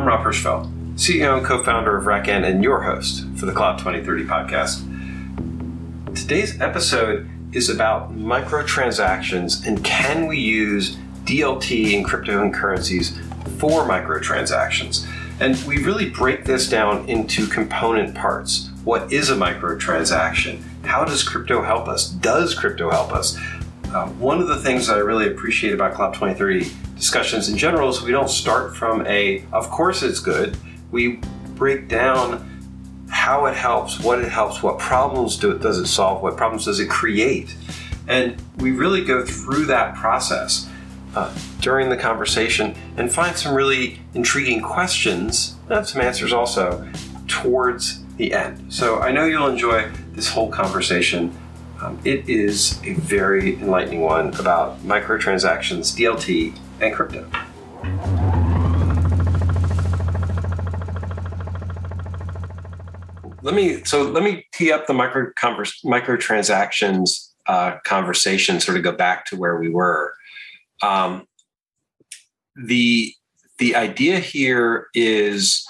I'm Rob Hirschfeld, CEO and co founder of RackN and your host for the Cloud 2030 podcast. Today's episode is about microtransactions and can we use DLT and crypto and currencies for microtransactions? And we really break this down into component parts. What is a microtransaction? How does crypto help us? Does crypto help us? Uh, one of the things that I really appreciate about Cloud 2030 discussions in general is we don't start from a, of course it's good. We break down how it helps, what it helps, what problems do it, does it solve, what problems does it create. And we really go through that process uh, during the conversation and find some really intriguing questions and some answers also towards the end. So I know you'll enjoy this whole conversation. Um, it is a very enlightening one about microtransactions, DLT, and crypto. Let me so let me tee up the micro converse, microtransactions uh, conversation. Sort of go back to where we were. Um, the the idea here is,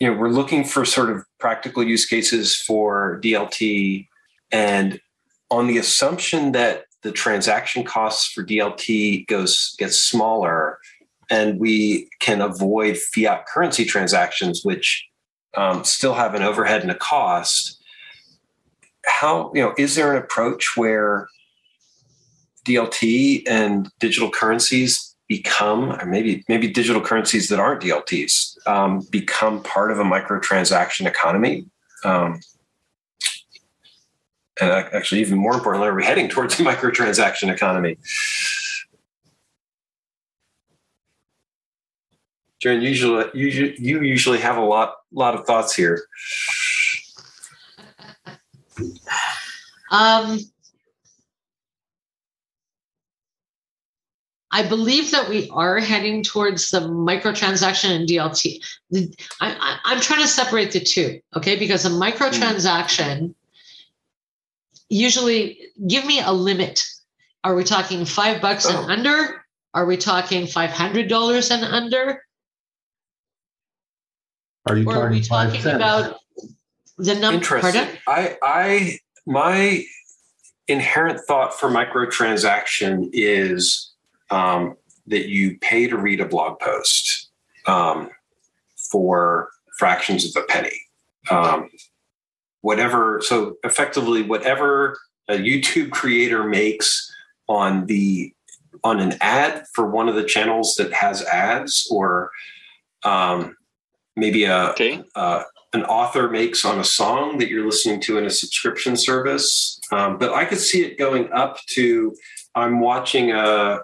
you know, we're looking for sort of practical use cases for DLT, and on the assumption that the transaction costs for DLT goes gets smaller, and we can avoid fiat currency transactions, which um, still have an overhead and a cost. How you know is there an approach where DLT and digital currencies become, or maybe maybe digital currencies that aren't DLTs um, become part of a microtransaction economy? Um, and actually, even more importantly, are we heading towards a microtransaction economy? Jen, usually you, usually have a lot lot of thoughts here. Um, I believe that we are heading towards the microtransaction and DLT. I, am trying to separate the two, okay? Because a microtransaction usually give me a limit. Are we talking five bucks oh. and under? Are we talking five hundred dollars and under? Are you or talking, are we talking about the number? Interesting. I, I, my inherent thought for microtransaction is um, that you pay to read a blog post um, for fractions of a penny. Um, whatever so effectively whatever a youtube creator makes on the on an ad for one of the channels that has ads or um, maybe a okay. uh, an author makes on a song that you're listening to in a subscription service um, but i could see it going up to i'm watching a,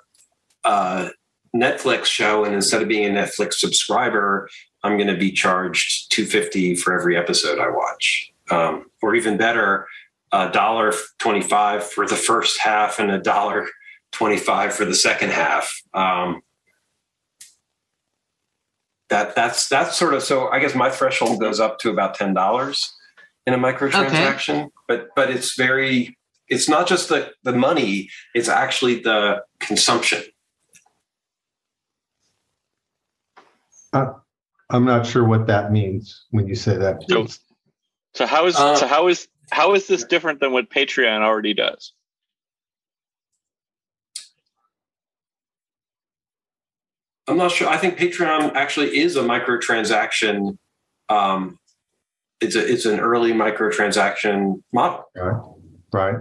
a netflix show and instead of being a netflix subscriber i'm going to be charged 250 for every episode i watch um, or even better, a dollar twenty-five for the first half and a dollar twenty-five for the second half. Um, that that's that's sort of so. I guess my threshold goes up to about ten dollars in a microtransaction, okay. but but it's very it's not just the the money; it's actually the consumption. Uh, I'm not sure what that means when you say that. So, so how is uh, so how is how is this different than what Patreon already does? I'm not sure. I think Patreon actually is a microtransaction. Um, it's a it's an early microtransaction model. Right. Right.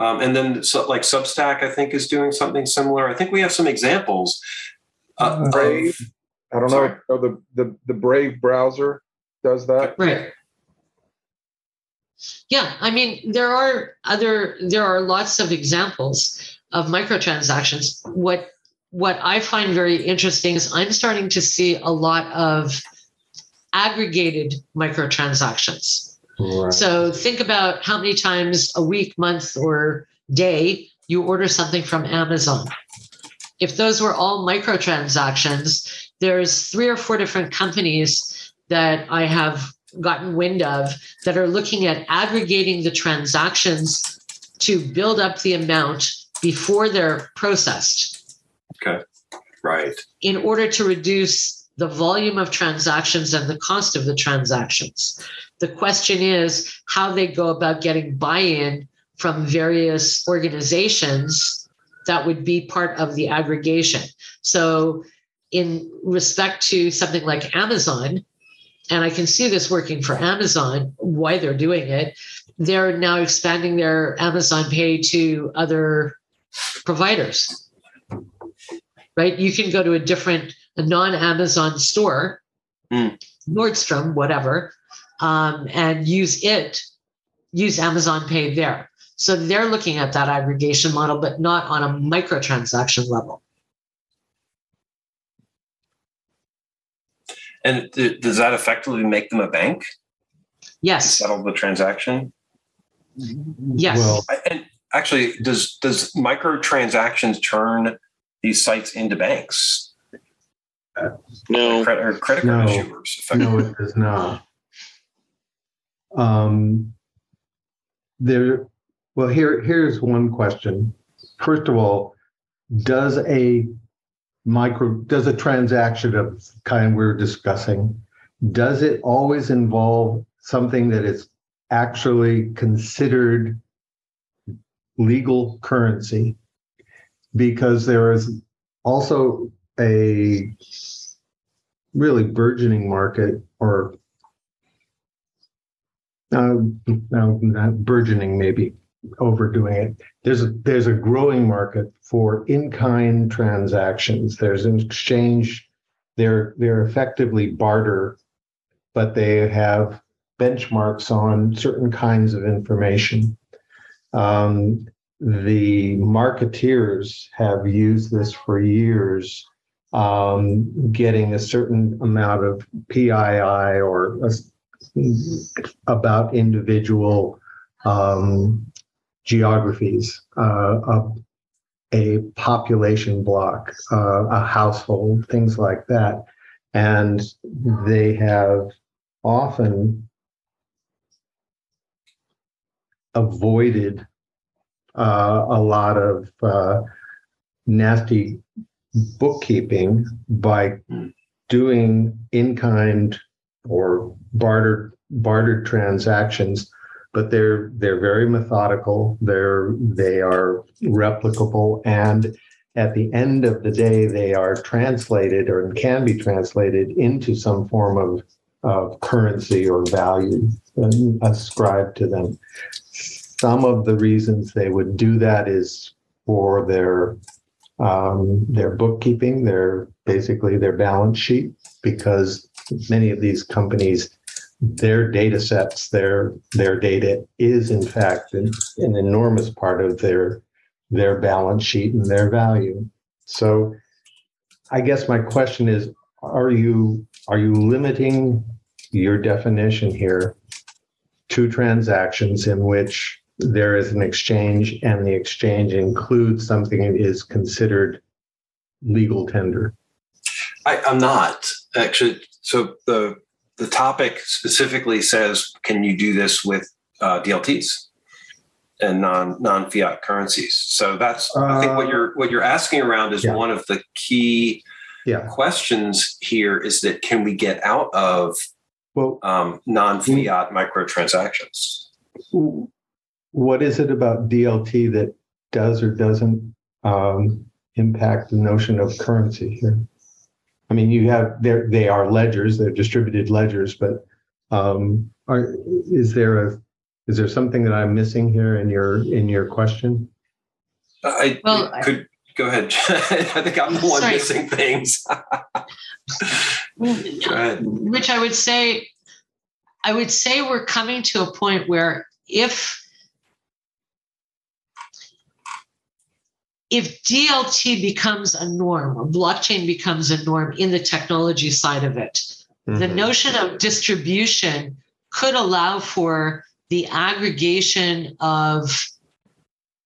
Um, and then so, like Substack, I think is doing something similar. I think we have some examples. Uh, Brave. Of, I don't sorry. know. The, the the Brave browser does that. Right. Yeah, I mean there are other there are lots of examples of microtransactions. What what I find very interesting is I'm starting to see a lot of aggregated microtransactions. Right. So think about how many times a week, month, or day you order something from Amazon. If those were all microtransactions, there's three or four different companies that I have gotten wind of that are looking at aggregating the transactions to build up the amount before they're processed. Okay. Right. In order to reduce the volume of transactions and the cost of the transactions. The question is how they go about getting buy in from various organizations that would be part of the aggregation. So, in respect to something like Amazon, and I can see this working for Amazon, why they're doing it, they're now expanding their Amazon Pay to other providers. Right? You can go to a different, a non Amazon store, Mm. Nordstrom, whatever, um, and use it, use Amazon Pay there. So they're looking at that aggregation model, but not on a microtransaction level. And th- does that effectively make them a bank to Yes. settle the transaction? Yes. Well, And actually, does does microtransactions turn these sites into banks No. Credit, or credit card No. issuers? Effectively? No, it does not. Um, there, well, here, here's one question. First of all, does a micro, does a transaction of kind we're discussing, does it always involve something that is actually considered legal currency? Because there is also a really burgeoning market or uh, no, not burgeoning maybe overdoing it. There's a there's a growing market for in-kind transactions. There's an exchange. They're they're effectively barter but they have benchmarks on certain kinds of information. Um, the marketeers have used this for years um, getting a certain amount of PII or a, about individual um, geographies, uh, a, a, population block, uh, a household, things like that. And they have often avoided uh, a lot of uh, nasty bookkeeping by doing in-kind or bartered bartered transactions but they're they're very methodical. They're they are replicable. And at the end of the day they are translated or can be translated into some form of of currency or value ascribed to them. Some of the reasons they would do that is for their um, their bookkeeping, their basically their balance sheet, because many of these companies, their data sets, their their data is in fact an, an enormous part of their their balance sheet and their value. So, I guess my question is: Are you are you limiting your definition here to transactions in which there is an exchange and the exchange includes something that is considered legal tender. I, I'm not actually. So the the topic specifically says, can you do this with uh, DLTs and non non fiat currencies? So that's I think what you're what you're asking around is yeah. one of the key yeah. questions here. Is that can we get out of well um, non fiat microtransactions? what is it about DLT that does or doesn't um, impact the notion of currency here? I mean, you have there they are ledgers, they're distributed ledgers, but um, are, is there a is there something that I'm missing here in your in your question? I Well, could go ahead. I think I'm the one Sorry. missing things. Which I would say, I would say we're coming to a point where if if DLT becomes a norm or blockchain becomes a norm in the technology side of it, the Mhm. notion of distribution could allow for the aggregation of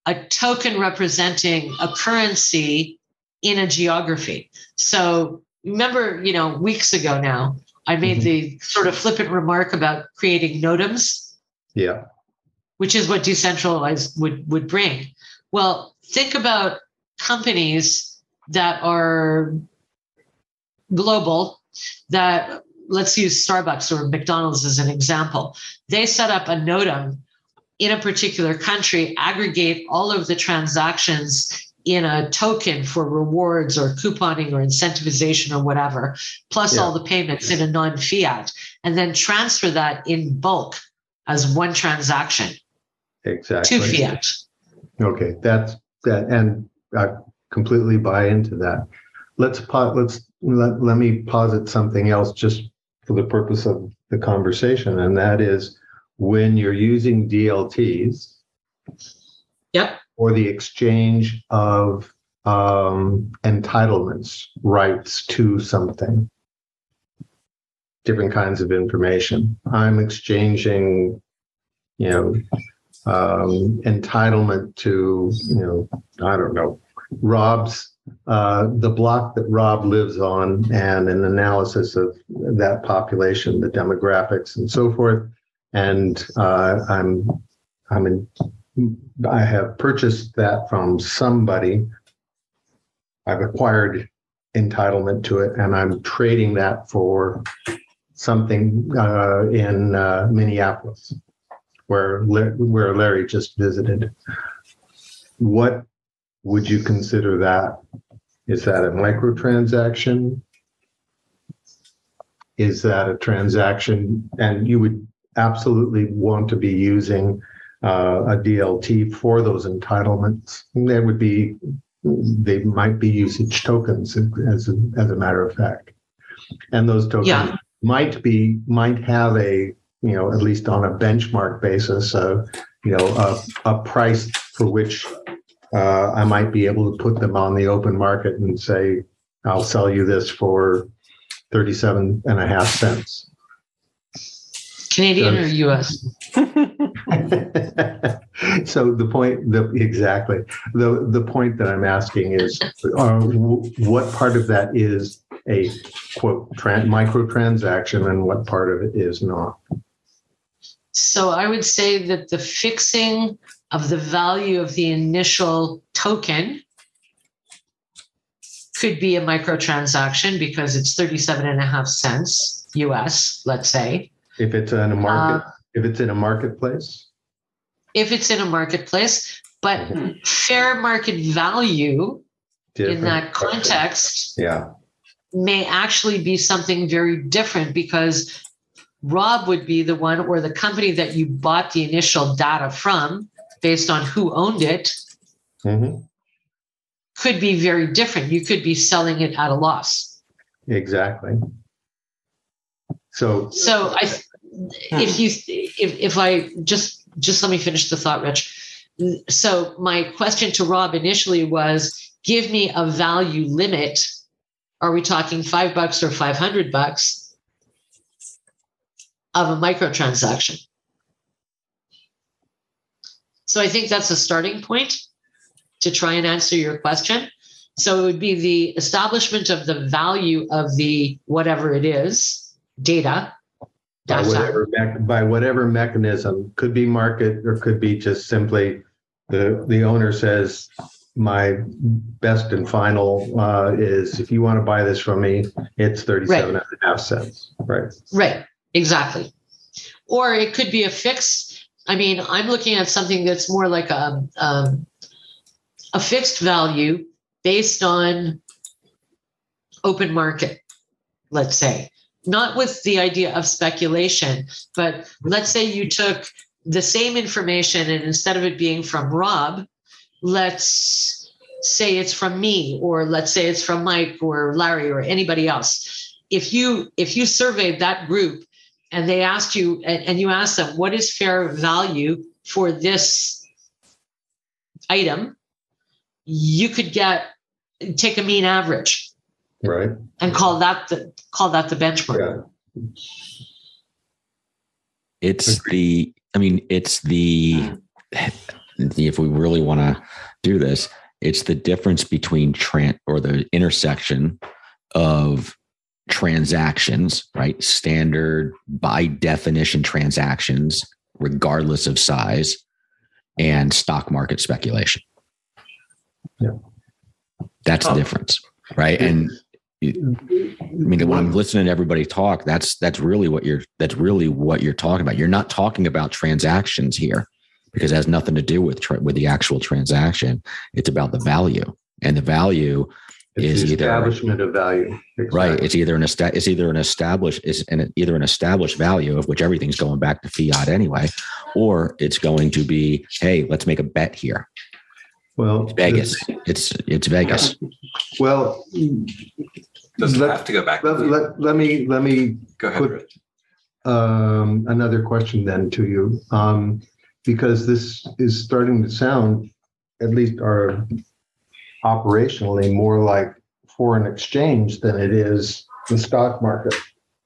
a token representing a currency in a geography. So remember, you know, weeks ago now, I made Mhm. the sort of flippant remark about creating nodems Yeah. which is what decentralized would would bring. Well, think about companies that are global, that let's use Starbucks or McDonald's as an example. They set up a NOTAM in a particular country, aggregate all of the transactions in a token for rewards or couponing or incentivization or whatever, plus yeah. all the payments in a non fiat, and then transfer that in bulk as one transaction. Exactly. To fiat. Okay, that's that, and I completely buy into that. Let's let's let, let me posit something else just for the purpose of the conversation, and that is when you're using DLTs. Yep. Or the exchange of um, entitlements, rights to something, different kinds of information. I'm exchanging, you know, um, entitlement to, you know, I don't know, Rob's uh, the block that Rob lives on and an analysis of that population, the demographics, and so forth. And uh, I'm I'm in, I have purchased that from somebody. I've acquired entitlement to it, and I'm trading that for something uh, in uh, Minneapolis, where where Larry just visited. What would you consider that? Is that a microtransaction? Is that a transaction? And you would absolutely want to be using uh, a DLT for those entitlements. There would be, they might be usage tokens as a, as a matter of fact. And those tokens yeah. might be, might have a, you know, at least on a benchmark basis, uh, you know, a, a price for which uh, I might be able to put them on the open market and say, I'll sell you this for 37 and a half cents. Canadian so, or US? so the point, the, exactly. The, the point that I'm asking is uh, what part of that is a quote tran- micro transaction and what part of it is not? So I would say that the fixing of the value of the initial token could be a microtransaction because it's 37 and a half cents US, let's say. If it's in a market, uh, if it's in a marketplace? If it's in a marketplace, but mm-hmm. fair market value different. in that context yeah. may actually be something very different because Rob would be the one or the company that you bought the initial data from based on who owned it mm-hmm. could be very different. You could be selling it at a loss. Exactly. So, so I, if you, if, if I just, just let me finish the thought, Rich. So my question to Rob initially was, give me a value limit. Are we talking five bucks or 500 bucks of a microtransaction? So I think that's a starting point to try and answer your question. So it would be the establishment of the value of the whatever it is, data. By whatever, me- by whatever mechanism, could be market or could be just simply the, the owner says, my best and final uh, is if you want to buy this from me, it's 37 right. and a half cents. Right. Right. Exactly. Or it could be a fixed I mean, I'm looking at something that's more like a, um, a fixed value based on open market, let's say, not with the idea of speculation, but let's say you took the same information and instead of it being from Rob, let's say it's from me or let's say it's from Mike or Larry or anybody else. If you if you surveyed that group and they asked you and, and you asked them what is fair value for this item? You could get take a mean average. Right. And call that the call that the benchmark. Yeah. it's the i mean it's the if we really want to do this it's the difference between trans or the intersection of transactions, right? Standard by definition transactions, regardless of size, and stock market speculation. Yeah. That's oh. the difference, right? And I mean, when I'm listening to everybody talk, that's that's really what you're that's really what you're talking about. You're not talking about transactions here because it has nothing to do with tra- with the actual transaction. It's about the value, and the value It's is the either establishment of value. right. It's either an esta- it's either an established is an either an established value of which everything's going back to fiat anyway, or it's going to be hey, let's make a bet here. Well, It's Vegas. It's it's Vegas. Well, Doesn't Let- have to go back. let, let, let me let me go ahead. put- um, another question then to you, um, because this is starting to sound, at least are operationally more like foreign exchange than it is the stock market,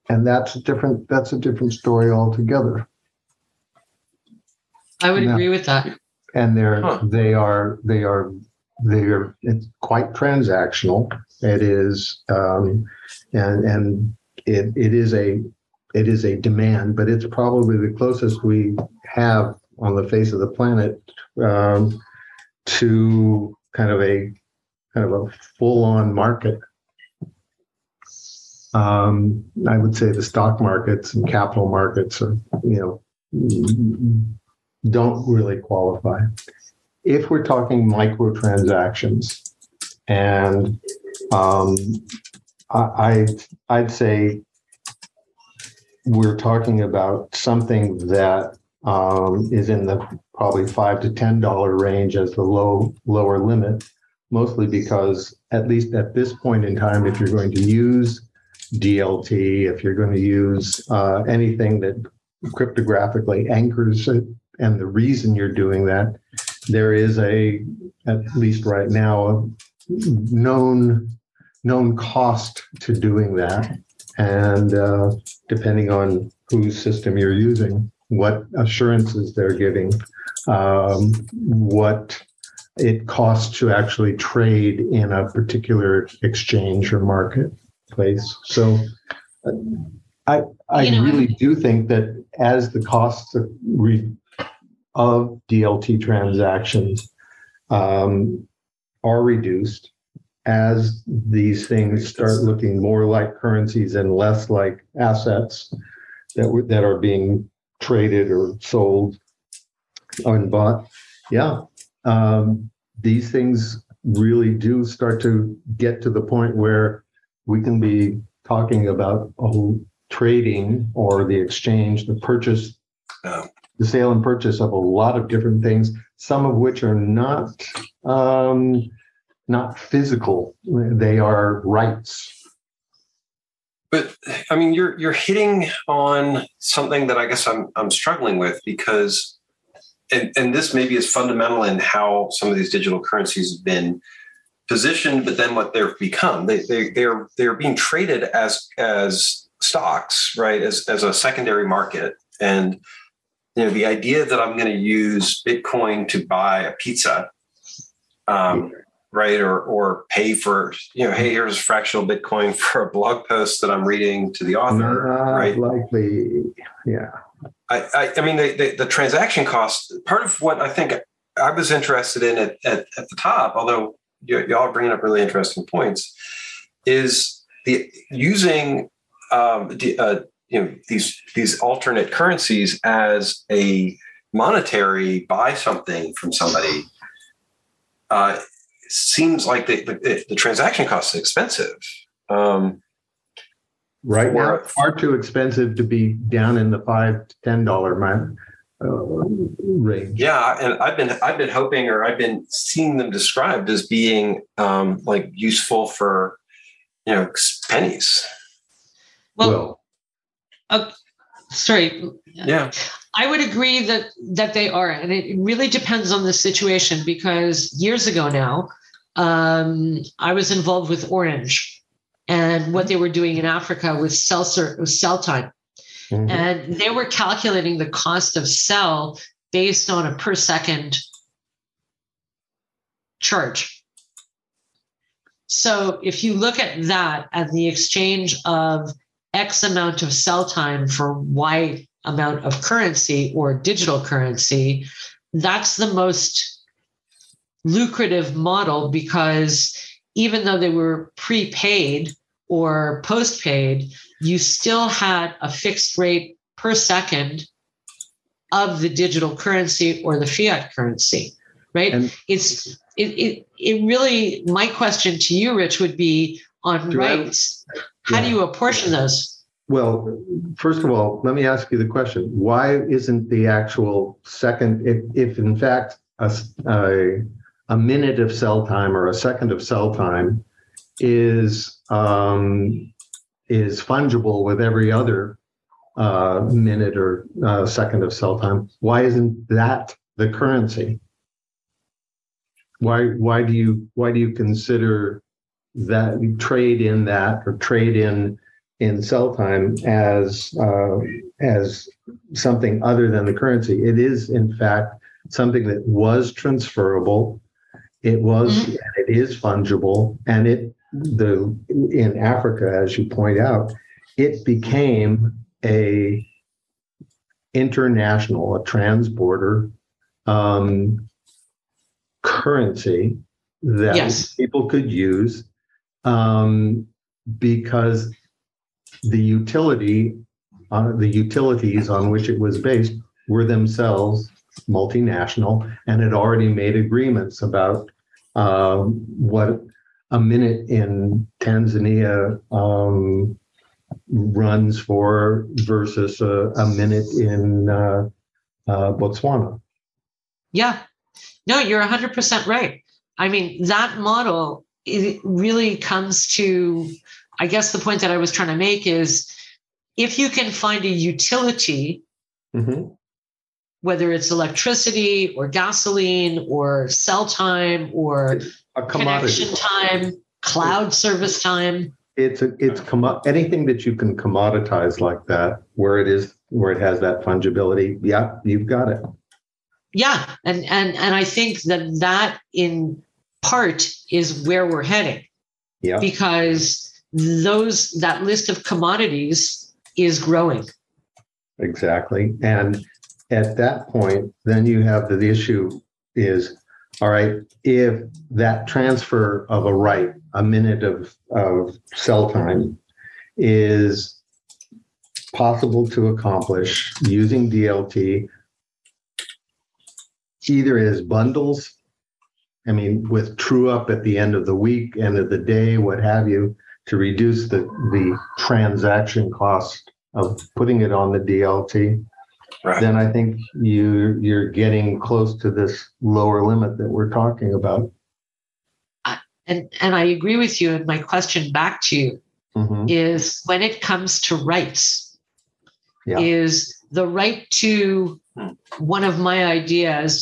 and that's a different that's a different story altogether. I would Yeah. agree with that. And they're Huh. they are they are they are it's quite transactional. It is um, and and it it is a it is a demand, but it's probably the closest we have on the face of the planet um, to kind of a kind of a full-on market. Um, I would say the stock markets and capital markets are, you know, don't really qualify. If we're talking microtransactions, and um, I, I I'd say we're talking about something that um, is in the probably five to ten dollar range as the low lower limit, mostly because at least at this point in time, if you're going to use DLT, if you're going to use uh, anything that cryptographically anchors it, and the reason you're doing that, there is a at least right now a known known cost to doing that, and uh, depending on whose system you're using, what assurances they're giving, um, what it costs to actually trade in a particular exchange or marketplace. So I I You know, really do think that as the costs of, re, of DLT transactions um, are reduced, as these things start looking more like currencies and less like assets that were, that are being traded or sold and bought, yeah, um, these things really do start to get to the point where we can be talking about oh, trading or the exchange, the purchase, Oh. the sale and purchase of a lot of different things, some of which are not um, not physical; they are rights. But I mean, you're you're hitting on something that I guess I'm I'm struggling with because, and and this maybe is fundamental in how some of these digital currencies have been positioned, but then what they've become. They they they're they're being traded as as stocks, right? As as a secondary market, and you know the idea that I'm going to use Bitcoin to buy a pizza. Um, right or or pay for you know hey here's fractional bitcoin for a blog post that i'm reading to the author Not right likely, yeah. I, I, I mean, the, the, the transaction cost, part of what I think I was interested in at, at, at the top, although y'all are bringing up really interesting points, is the using um, the, uh, you know these these alternate currencies as a monetary buy something from somebody. Uh, seems like the, the, the transaction cost is expensive. Um, Right now, For- far too expensive to be down in the five to ten dollar uh, range. Yeah, and I've been I've been hoping, or I've been seeing them described as being um, like useful for you know pennies. Well, well, sorry. Yeah, I would agree that that they are, and it really depends on the situation. Because years ago now, um, I was involved with Orange, and what they were doing in Africa with cell with cell time, mhm. and they were calculating the cost of cell based on a per second charge. So if you look at that and the exchange of X amount of cell time for Y amount of currency or digital currency, that's the most lucrative model because even though they were prepaid or postpaid, you still had a fixed rate per second of the digital currency or the fiat currency, right? And- it's it, it it really my question to you, Rich, would be on Do I- rights. How do you apportion those? Well, first of all, let me ask you the question: Why isn't the actual second, if, if in fact a a minute of cell time or a second of cell time is um, is fungible with every other uh, minute or uh, second of cell time? Why isn't that the currency? Why why do you why do you consider that trade in that or trade in in cell time as uh, as something other than the currency. It is in fact something that was transferable. It was and it is fungible, and it the in Africa, as you point out, it became a international, a transborder um, currency that Yes. people could use um, because the utility uh, the utilities on which it was based were themselves multinational and had already made agreements about um, what a minute in Tanzania um, runs for versus a, a minute in uh, uh, Botswana. Yeah. No, you're 100% right. I mean, that model it really comes to, I guess the point that I was trying to make is if you can find a utility, Mhm. whether it's electricity or gasoline or cell time or A commodity. connection time, cloud service time, It's a, it's commo- anything that you can commoditize like that, where it is, where it has that fungibility. Yeah, you've got it. yeah and and and i think that that in part is where we're heading Yeah. because those that list of commodities is growing Exactly. And at that point, then you have the issue is, all right, if that transfer of a right, a minute of, of cell time is possible to accomplish using DLT, either as bundles, I mean, with true up at the end of the week, end of the day, what have you, to reduce the, the transaction cost of putting it on the DLT, Right. then I think you you're getting close to this lower limit that we're talking about. and and i agree with you and my question back to you Mhm. is when it comes to rights Yeah. is the right to one of my ideas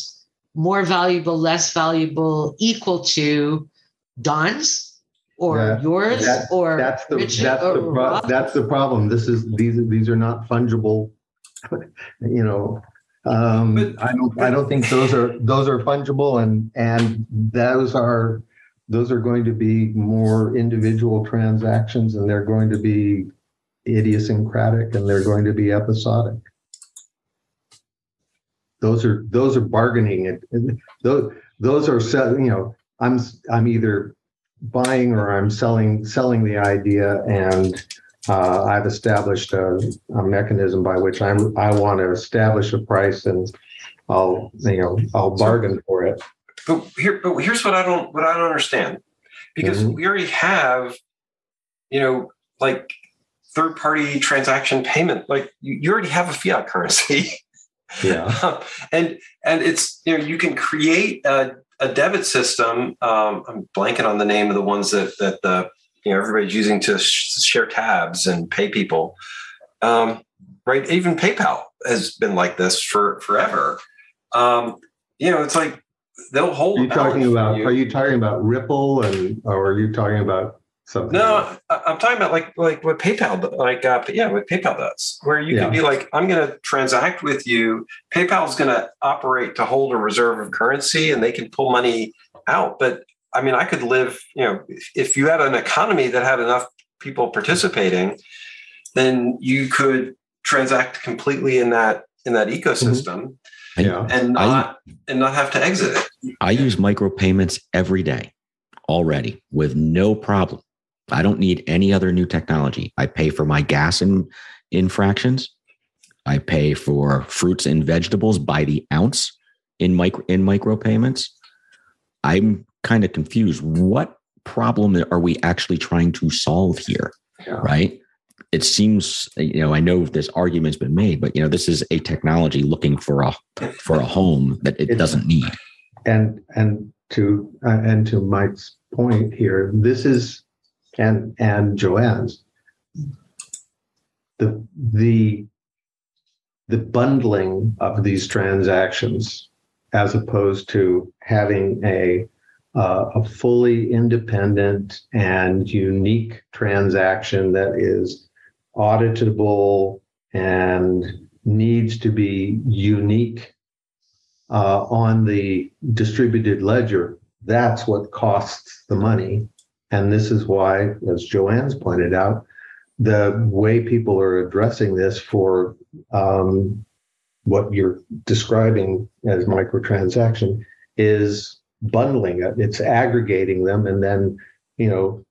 more valuable less valuable equal to don's or Yeah, yours that- or That's the Richard that's the pro- that's the problem. This is these these are not fungible. You know, um, But- I don't I don't think those are those are fungible and and those are those are going to be more individual transactions and they're going to be idiosyncratic and they're going to be episodic. Those are those are bargaining it. Those those are. You know, I'm I'm either buying or I'm selling selling the idea, and uh, I've established a, a mechanism by which I'm I want to establish a price, and I'll you know I'll bargain for it. But here, but here's what I don't what I don't understand, because Mhm. we already have, you know, like third party transaction payment. Like you, you already have a fiat currency, Yeah. and and it's you know you can create a, a debit system. Um, I'm blanking on the name of the ones that that the you know everybody's using to sh- share tabs and pay people. Um, right, even PayPal has been like this for forever. Um, you know, it's like they'll hold. Are you talking about? you. Are you talking about Ripple, and or are you talking about something? No, I'm talking about like like what PayPal like uh, yeah, what PayPal does, where you Yeah. can be like, I'm going to transact with you. PayPal's going to operate to hold a reserve of currency, and they can pull money out. But I mean, I could live. You know, if, if you had an economy that had enough people participating, then you could transact completely in that in that ecosystem I, Yeah. and I- not and not have to exit it. I use micropayments every day already with no problem. I don't need any other new technology. I pay for my gas in, in fractions. I pay for fruits and vegetables by the ounce in micro in micro payments. I'm kind of confused. What problem are we actually trying to solve here? Yeah. Right? It seems, you know, I know this argument's been made, but you know, this is a technology looking for a for a home that it doesn't need. And and to uh, and to Mike's point here, this is and and Joanne's the the the bundling of these transactions as opposed to having a uh, a fully independent and unique transaction that is auditable and needs to be unique uh, on the distributed ledger. That's what costs the money. And this is why, as Joanne's pointed out, the way people are addressing this for um, what you're describing as microtransaction is bundling it. It's aggregating them and then, you know,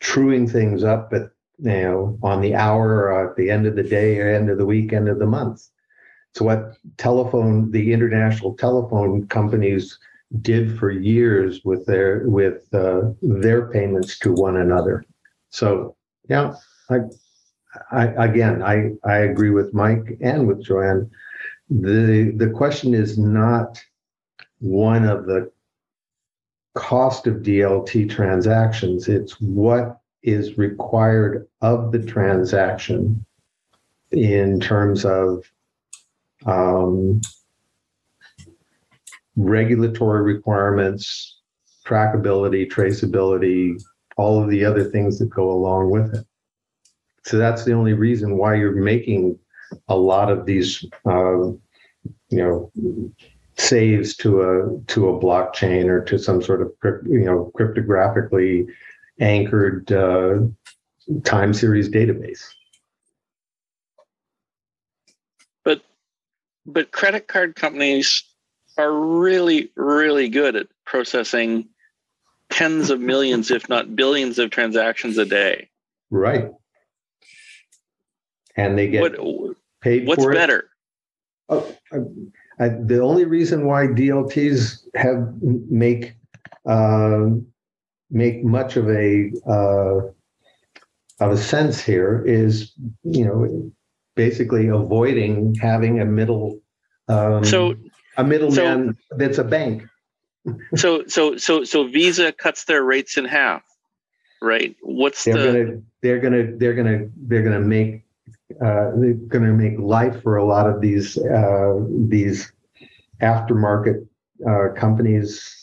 truing things up at you know on the hour or at the end of the day or end of the week, end of the month. It's what telephone, the international telephone companies did for years with their with uh, their payments to one another. So yeah, I, I again I I agree with Mike and with Joanne. The the question is not one of the cost of DLT transactions. It's what is required of the transaction in terms of um, regulatory requirements, trackability, traceability, all of the other things that go along with it. So that's the only reason why you're making a lot of these, uh, you know, saves to a to a blockchain or to some sort of you know cryptographically anchored uh, time series database. But but credit card companies are really really good at processing tens of millions, if not billions, of transactions a day. Right. And they get what, paid what's for it. better? Oh, I, the only reason why DLTs have make uh, make much of a uh, of a sense here is you know basically avoiding having a middle um, so a middleman so, that's a bank. so so so so Visa cuts their rates in half, right? What's they're the? Gonna, they're gonna they're gonna they're gonna make uh, they're going to make life for a lot of these uh, these aftermarket uh, companies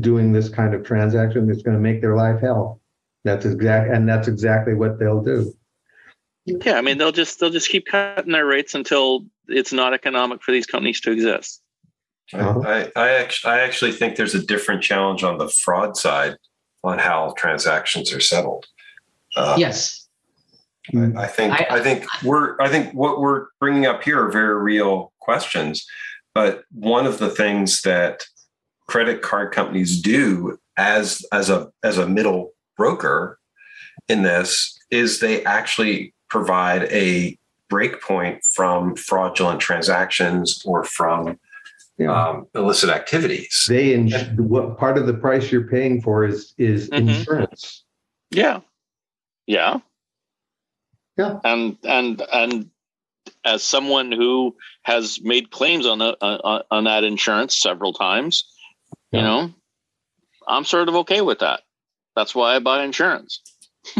doing this kind of transaction. It's going to make their life hell. That's exact, and that's exactly what they'll do. Yeah, I mean they'll just they'll just keep cutting their rates until it's not economic for these companies to exist. Uh-huh. I, I, actually, I actually think there's a different challenge on the fraud side on how transactions are settled. Uh, yes, I, I think I, I, think we're I think what we're bringing up here are very real questions. But one of the things that credit card companies do as as a as a middle broker in this is they actually provide a breakpoint from fraudulent transactions or from yeah. um, illicit activities. They ins- what part of the price you're paying for is is mm-hmm. insurance. Yeah, yeah. Yeah. And and and as someone who has made claims on the, uh, on that insurance several times, yeah. you know, I'm sort of okay with that. That's why I buy insurance.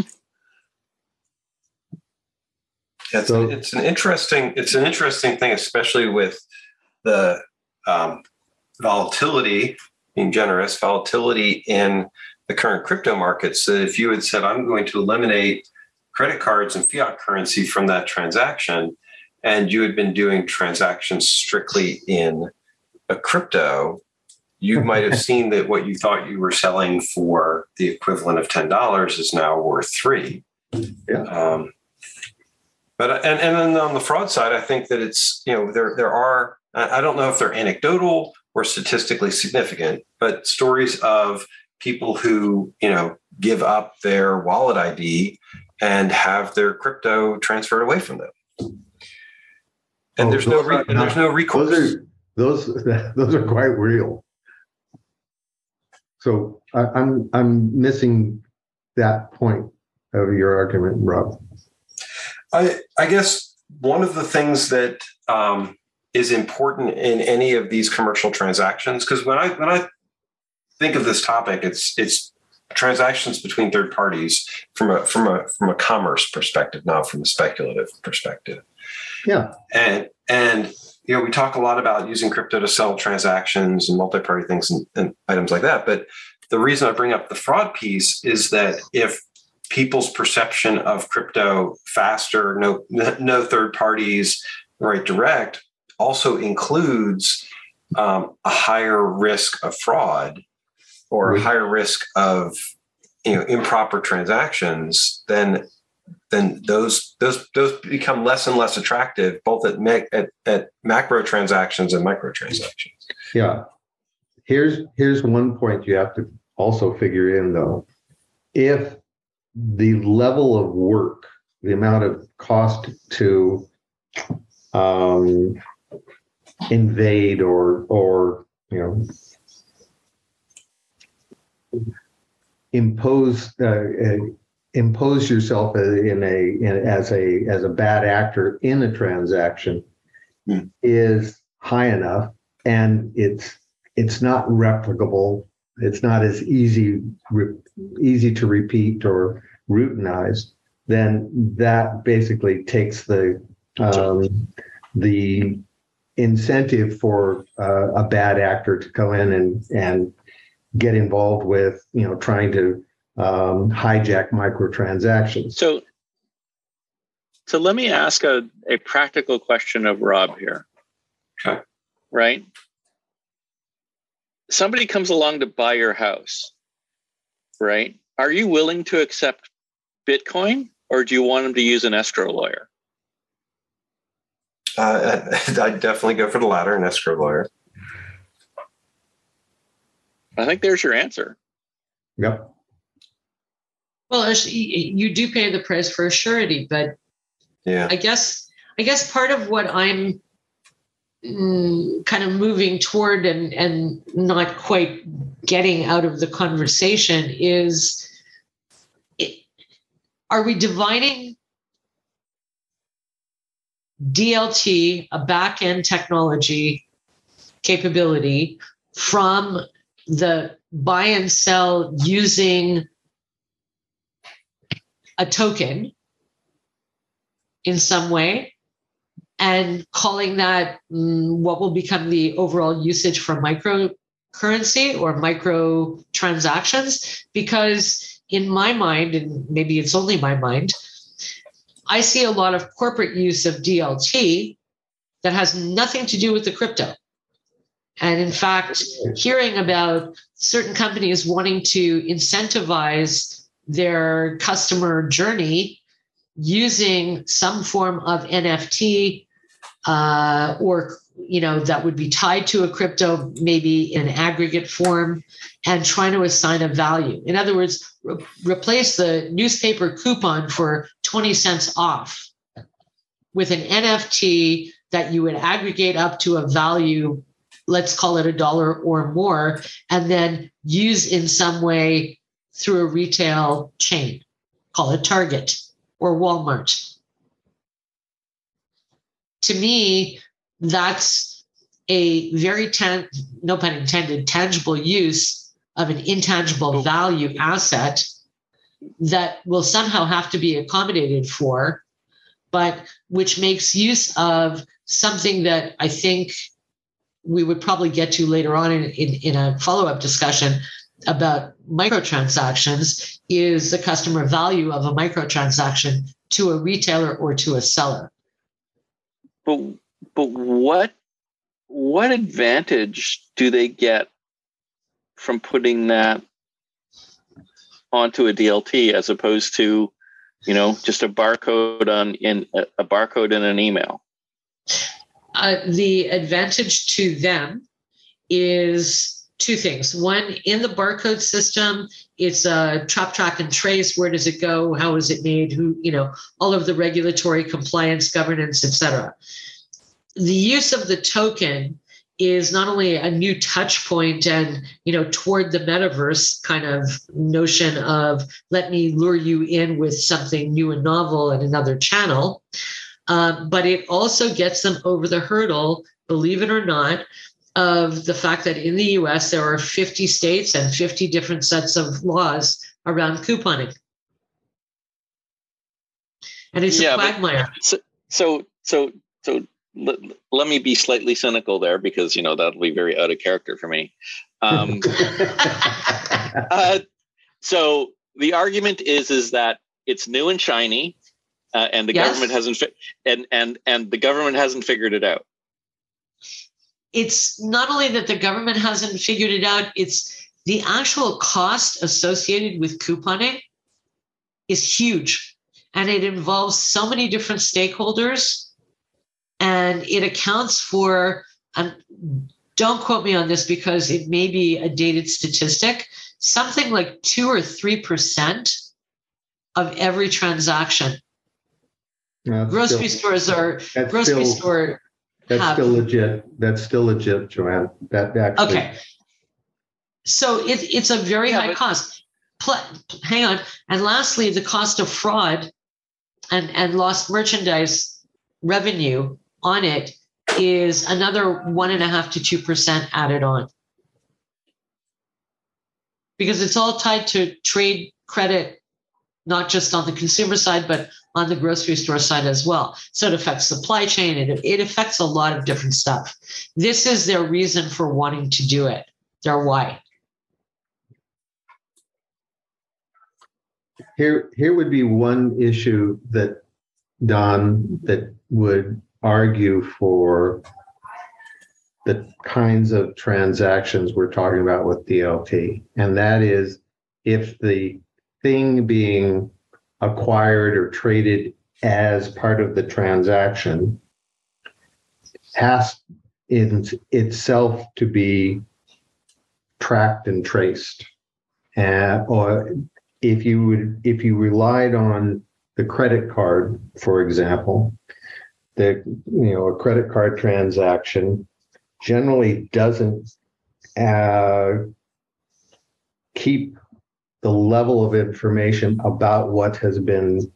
it's, so, it's an interesting it's an interesting thing, especially with the um, volatility, being generous, volatility in the current crypto markets. That if you had said, "I'm going to eliminate credit cards and fiat currency from that transaction, and you had been doing transactions strictly in a crypto, you might have seen that what you thought you were selling for the equivalent of ten dollars is now worth three. Yeah. Um, but and and then on the fraud side, I think that it's you know there there are I don't know if they're anecdotal or statistically significant, but stories of people who you know give up their wallet ID and have their crypto transferred away from them. And Oh, there's no re- and there's no recourse. Those are those those are quite real. So I, I'm I'm missing that point of your argument, Rob. I, I guess one of the things that um, is important in any of these commercial transactions, because when I when I think of this topic, it's it's transactions between third parties from a from a from a commerce perspective, not from a speculative perspective. Yeah. And and you know we talk a lot about using crypto to sell transactions and multi-party things and, and items like that. But the reason I bring up the fraud piece is that if people's perception of crypto faster, no no third parties, right direct, also includes um, a higher risk of fraud or a higher risk of you know improper transactions, then then those those those become less and less attractive, both at ma- at, at macro transactions and micro transactions. Yeah. Here's here's one point you have to also figure in though. If the level of work, the amount of cost to um, invade or or you know impose uh, uh, impose yourself in a in, as a as a bad actor in a transaction Hmm. is high enough and it's it's not replicable it's not as easy re, easy to repeat or routinize then that basically takes the um, the incentive for uh, a bad actor to come in and and get involved with you know trying to um, hijack microtransactions So, so let me ask a, a practical question of Rob here. Okay. Right? Somebody comes along to buy your house, right? Are you willing to accept Bitcoin or do you want them to use an escrow lawyer? Uh, I'd definitely go for the latter, an escrow lawyer. I think there's your answer. yep Well, you do pay the price for a surety, but Yeah. I guess I guess part of what I'm mm, kind of moving toward and and not quite getting out of the conversation is it, are we dividing DLT, a back end technology capability, from the buy and sell using a token in some way and calling that mm, what will become the overall usage for microcurrency or micro transactions because in my mind and maybe it's only my mind i see a lot of corporate use of dlt that has nothing to do with the crypto and in fact hearing about certain companies wanting to incentivize their customer journey using some form of NFT uh, or you know that would be tied to a crypto maybe in aggregate form and trying to assign a value. In other words re- replace the newspaper coupon for 20 cents off with an nft that you would aggregate up to a value let's call it a dollar or more and then use in some way through a retail chain. Call it target or walmart. To me that's a very tan- no pun intended tangible use of an intangible value asset that will somehow have to be accommodated for but which makes use of something that i think we would probably get to later on in, in, in a follow-up discussion about microtransactions is the customer value of a microtransaction to a retailer or to a seller But but what what advantage do they get from putting that onto a DLT as opposed to, you know, just a barcode on in a barcode in an email? Uh, the advantage to them is two things. One, in the barcode system, it's a trap, track, and trace. Where does it go? How is it made? Who, you know, all of the regulatory compliance, governance, etc. The use of the token is not only a new touch point and you know toward the metaverse kind of notion of let me lure you in with something new and novel and another channel uh, but it also gets them over the hurdle believe it or not of the fact that in the US there are 50 states and 50 different sets of laws around couponing. And it's yeah, a quagmire. So, so, so, so let, let, me be slightly cynical there because, you know, that'll be very out of character for me. Um, uh, so the argument is, is that it's new and shiny uh, and the yes. government hasn't, fi- and, and, and the government hasn't figured it out it's not only that the government hasn't figured it out, it's the actual cost associated with couponing is huge. And it involves so many different stakeholders. And it accounts for, and don't quote me on this because it may be a dated statistic, something like two or 3% of every transaction. Grocery still, stores are grocery still, store that's have. still legit. That's still legit, Joanne. That actually. Okay. So it, it's a very yeah, high but- cost. Pl- hang on. And lastly, the cost of fraud and, and lost merchandise revenue on it is another one and a half to two percent added on. Because it's all tied to trade credit, not just on the consumer side, but on the grocery store side as well. So it affects supply chain, it, it affects a lot of different stuff. This is their reason for wanting to do it, their why. Here, here would be one issue that Don that would argue for the kinds of transactions we're talking about with DLT, and that is if the thing being acquired or traded as part of the transaction has in itself to be tracked and traced. Uh, or if you would, if you relied on the credit card, for example, the you know a credit card transaction generally doesn't uh, keep the level of information about what has been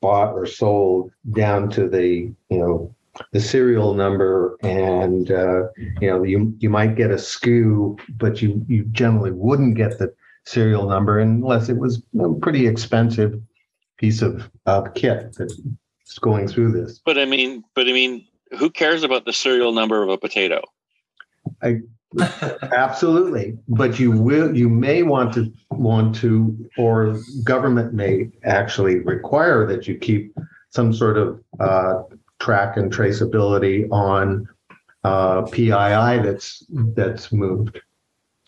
bought or sold down to the you know the serial number and uh, you know you you might get a SKU but you you generally wouldn't get the serial number unless it was a pretty expensive piece of, of kit that's going through this. But i mean but i mean who cares about the serial number of a potato? I, Absolutely, but you will. You may want to want to, or government may actually require that you keep some sort of uh, track and traceability on uh, PII that's that's moved,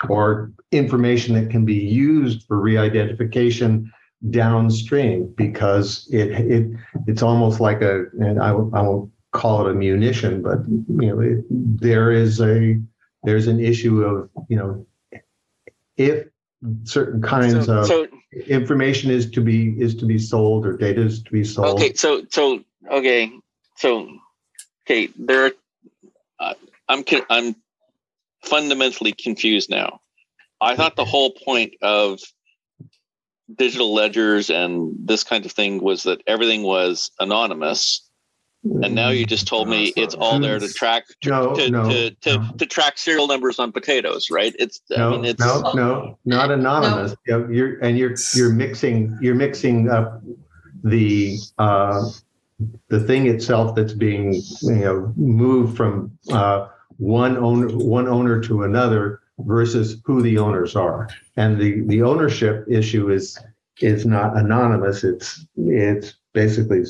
or information that can be used for re-identification downstream because it it it's almost like a and I, I won't call it a munition, but you know it, there is a there's an issue of you know if certain kinds so, of so, information is to be is to be sold or data is to be sold. Okay so so okay so okay there are, uh, i'm i'm fundamentally confused now. I thought the whole point of digital ledgers and this kind of thing was that everything was anonymous and now you just told me it's all there to track no, to, no, to, to, no. to, track serial numbers on potatoes, right? It's no, I mean, it's, no, no, not anonymous. No. You're and you're you're mixing you're mixing up the uh, the thing itself that's being you know moved from uh, one owner one owner to another versus who the owners are, and the the ownership issue is is not anonymous. It's it's basically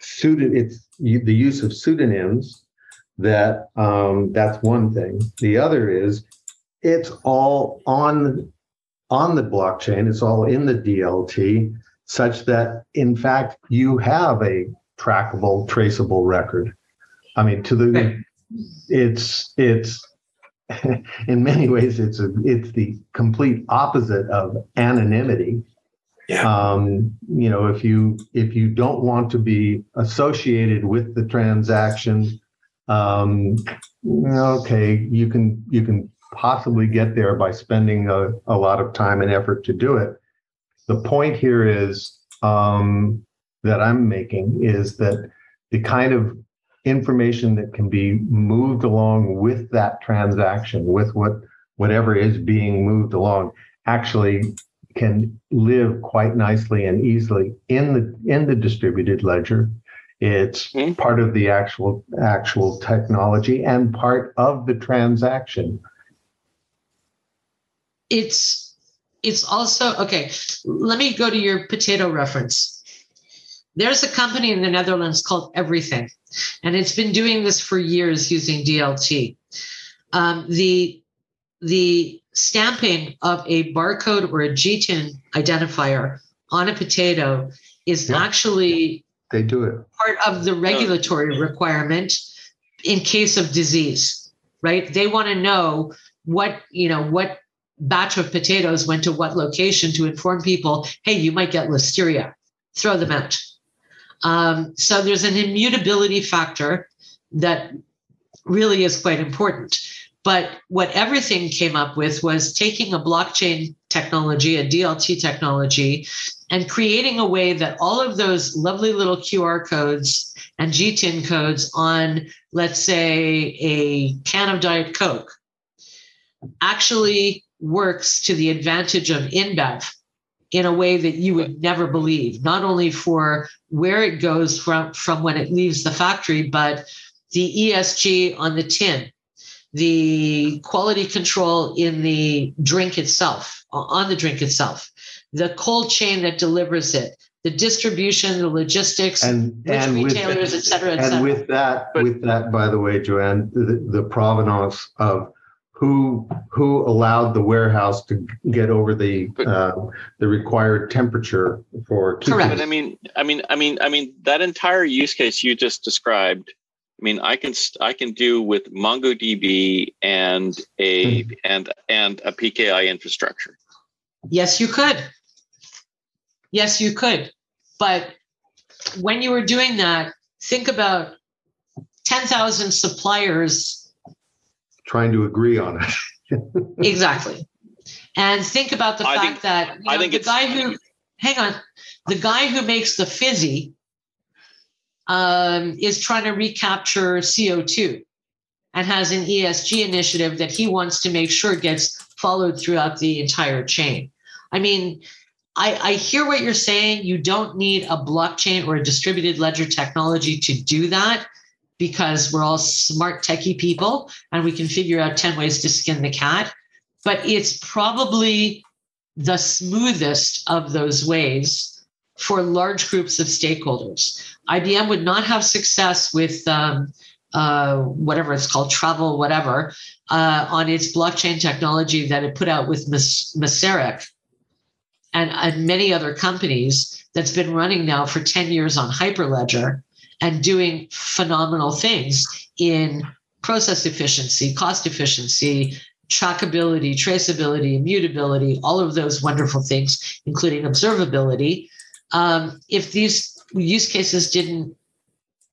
suited. It's the use of pseudonyms that um, that's one thing the other is it's all on on the blockchain it's all in the dlt such that in fact you have a trackable traceable record i mean to the it's it's in many ways, it's a, it's the complete opposite of anonymity. Yeah. Um, you know, if you if you don't want to be associated with the transaction, um, okay, you can you can possibly get there by spending a, a lot of time and effort to do it. The point here is um, that I'm making is that the kind of information that can be moved along with that transaction, with what whatever is being moved along, actually can live quite nicely and easily in the in the distributed ledger. It's mm-hmm. part of the actual actual technology and part of the transaction. It's it's also okay. Let me go to your potato reference. There's a company in the Netherlands called EVRYTHNG, and it's been doing this for years using DLT. Um, the the stamping of a barcode or a GTIN identifier on a potato is yeah. actually they do it. part of the regulatory requirement in case of disease right? They want to know what you know what batch of potatoes went to what location to inform people hey you might get listeria. Throw them out. Um, so there's an immutability factor that really is quite important but what EVRYTHNG came up with was taking a blockchain technology, a DLT technology, and creating a way that all of those lovely little QR codes and GTIN codes on, let's say, a can of Diet Coke actually works to the advantage of InBev in a way that you would never believe, not only for where it goes from, from when it leaves the factory, but the ESG on the tin the quality control in the drink itself, on the drink itself, the cold chain that delivers it, the distribution, the logistics, and, which and retailers, et cetera, et and cetera. with that, but, with that, by the way, Joanne, the, the provenance of who who allowed the warehouse to get over the uh, the required temperature for keeping. correct. But I mean, I mean, I mean, I mean that entire use case you just described I mean, I can I can do with MongoDB and a mm-hmm. and and a PKI infrastructure. Yes, you could. Yes, you could. But when you were doing that, think about ten thousand suppliers trying to agree on it. exactly, and think about the I fact think, that you know, I think the guy who hang on, the guy who makes the fizzy um, is trying to recapture CO2 and has an ESG initiative that he wants to make sure gets followed throughout the entire chain. I mean, I, I, hear what you're saying. You don't need a blockchain or a distributed ledger technology to do that because we're all smart techie people and we can figure out 10 ways to skin the cat. But it's probably the smoothest of those ways for large groups of stakeholders. IBM would not have success with um, uh, whatever it's called, travel, whatever, uh, on its blockchain technology that it put out with Maersk and, and many other companies that's been running now for 10 years on Hyperledger and doing phenomenal things in process efficiency, cost efficiency, trackability, traceability, immutability, all of those wonderful things, including observability. Um, if these use cases didn't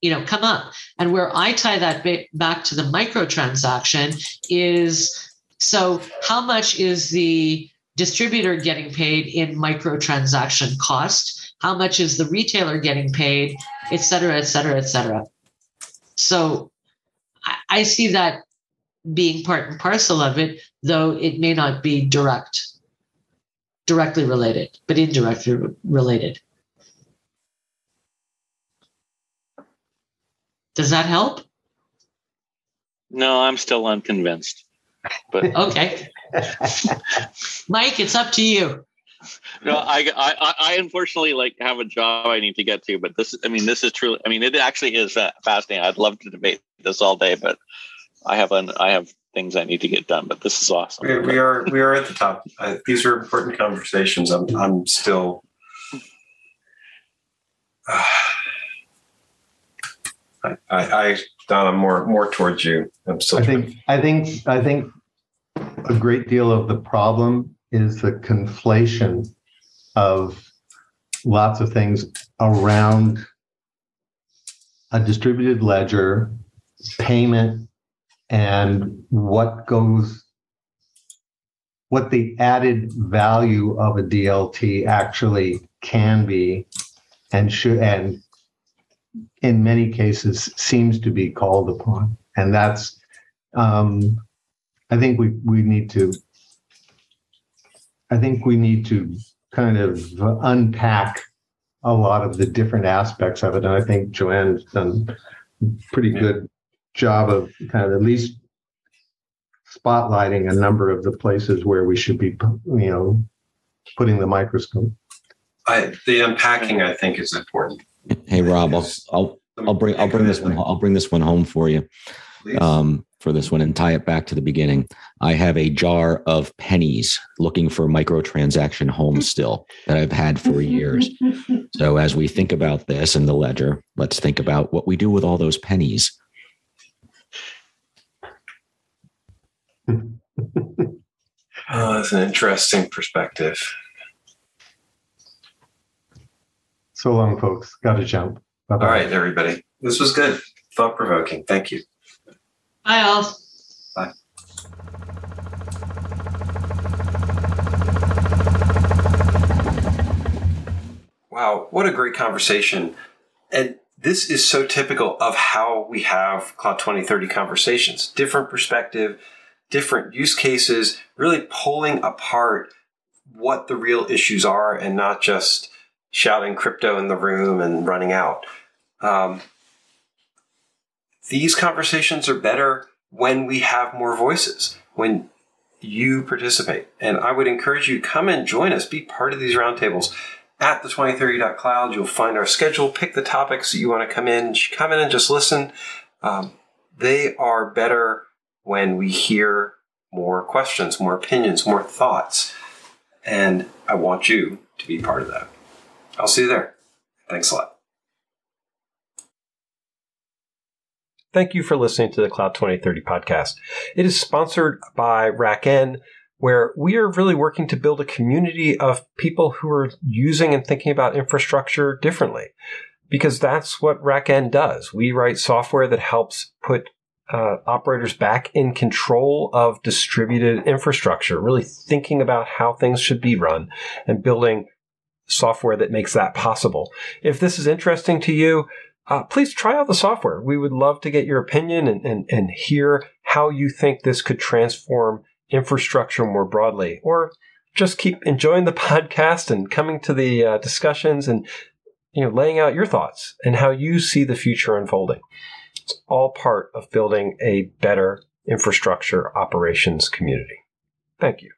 you know come up. And where i tie that back to the microtransaction is so how much is the distributor getting paid in microtransaction cost? How much is the retailer getting paid et cetera et cetera et cetera? So i see that being part and parcel of it though it may not be direct directly related but indirectly related Does that help? No, I'm still unconvinced. But okay, Mike, it's up to you. No, I, I, I unfortunately like have a job I need to get to, but this, I mean, this is truly, I mean, it actually is uh, fascinating. I'd love to debate this all day, but I have an, I have things I need to get done. But this is awesome. We, we are, we are at the top. Uh, these are important conversations. I'm, I'm still. Uh, I, I, I Don, I'm more more towards you. I'm still. I think. I think. I think a great deal of the problem is the conflation of lots of things around a distributed ledger, payment, and what goes, what the added value of a DLT actually can be and should, and in many cases seems to be called upon. And that's, um, I think we, we need to, I think we need to kind of unpack a lot of the different aspects of it. And I think Joanne's done pretty good job of kind of at least spotlighting a number of the places where we should be, you know, putting the microscope. I, the unpacking, I think, is important. Hey Rob, I'll, I'll I'll bring I'll bring this one I'll bring this one home for you. Um, for this one and tie it back to the beginning. I have a jar of pennies looking for microtransaction homes still that I've had for years. So as we think about this in the ledger, let's think about what we do with all those pennies. Oh, that's an interesting perspective. So long, folks. Got to jump. Bye-bye. All right, everybody. This was good. Thought provoking. Thank you. Bye, all. Bye. Wow, what a great conversation. And this is so typical of how we have Cloud 2030 conversations. Different perspective, different use cases, really pulling apart what the real issues are and not just shouting crypto in the room and running out. Um, these conversations are better when we have more voices, when you participate. And I would encourage you to come and join us, be part of these roundtables. At the 2030.cloud, you'll find our schedule, pick the topics that you want to come in, come in and just listen. Um, they are better when we hear more questions, more opinions, more thoughts. And I want you to be part of that. I'll see you there. Thanks a lot. Thank you for listening to the Cloud 2030 podcast. It is sponsored by RackN, where we are really working to build a community of people who are using and thinking about infrastructure differently. Because that's what RackN does. We write software that helps put uh, operators back in control of distributed infrastructure, really thinking about how things should be run and building software that makes that possible. If this is interesting to you, uh, please try out the software. We would love to get your opinion and, and, and hear how you think this could transform infrastructure more broadly, or just keep enjoying the podcast and coming to the uh, discussions and you know laying out your thoughts and how you see the future unfolding. It's all part of building a better infrastructure operations community. Thank you.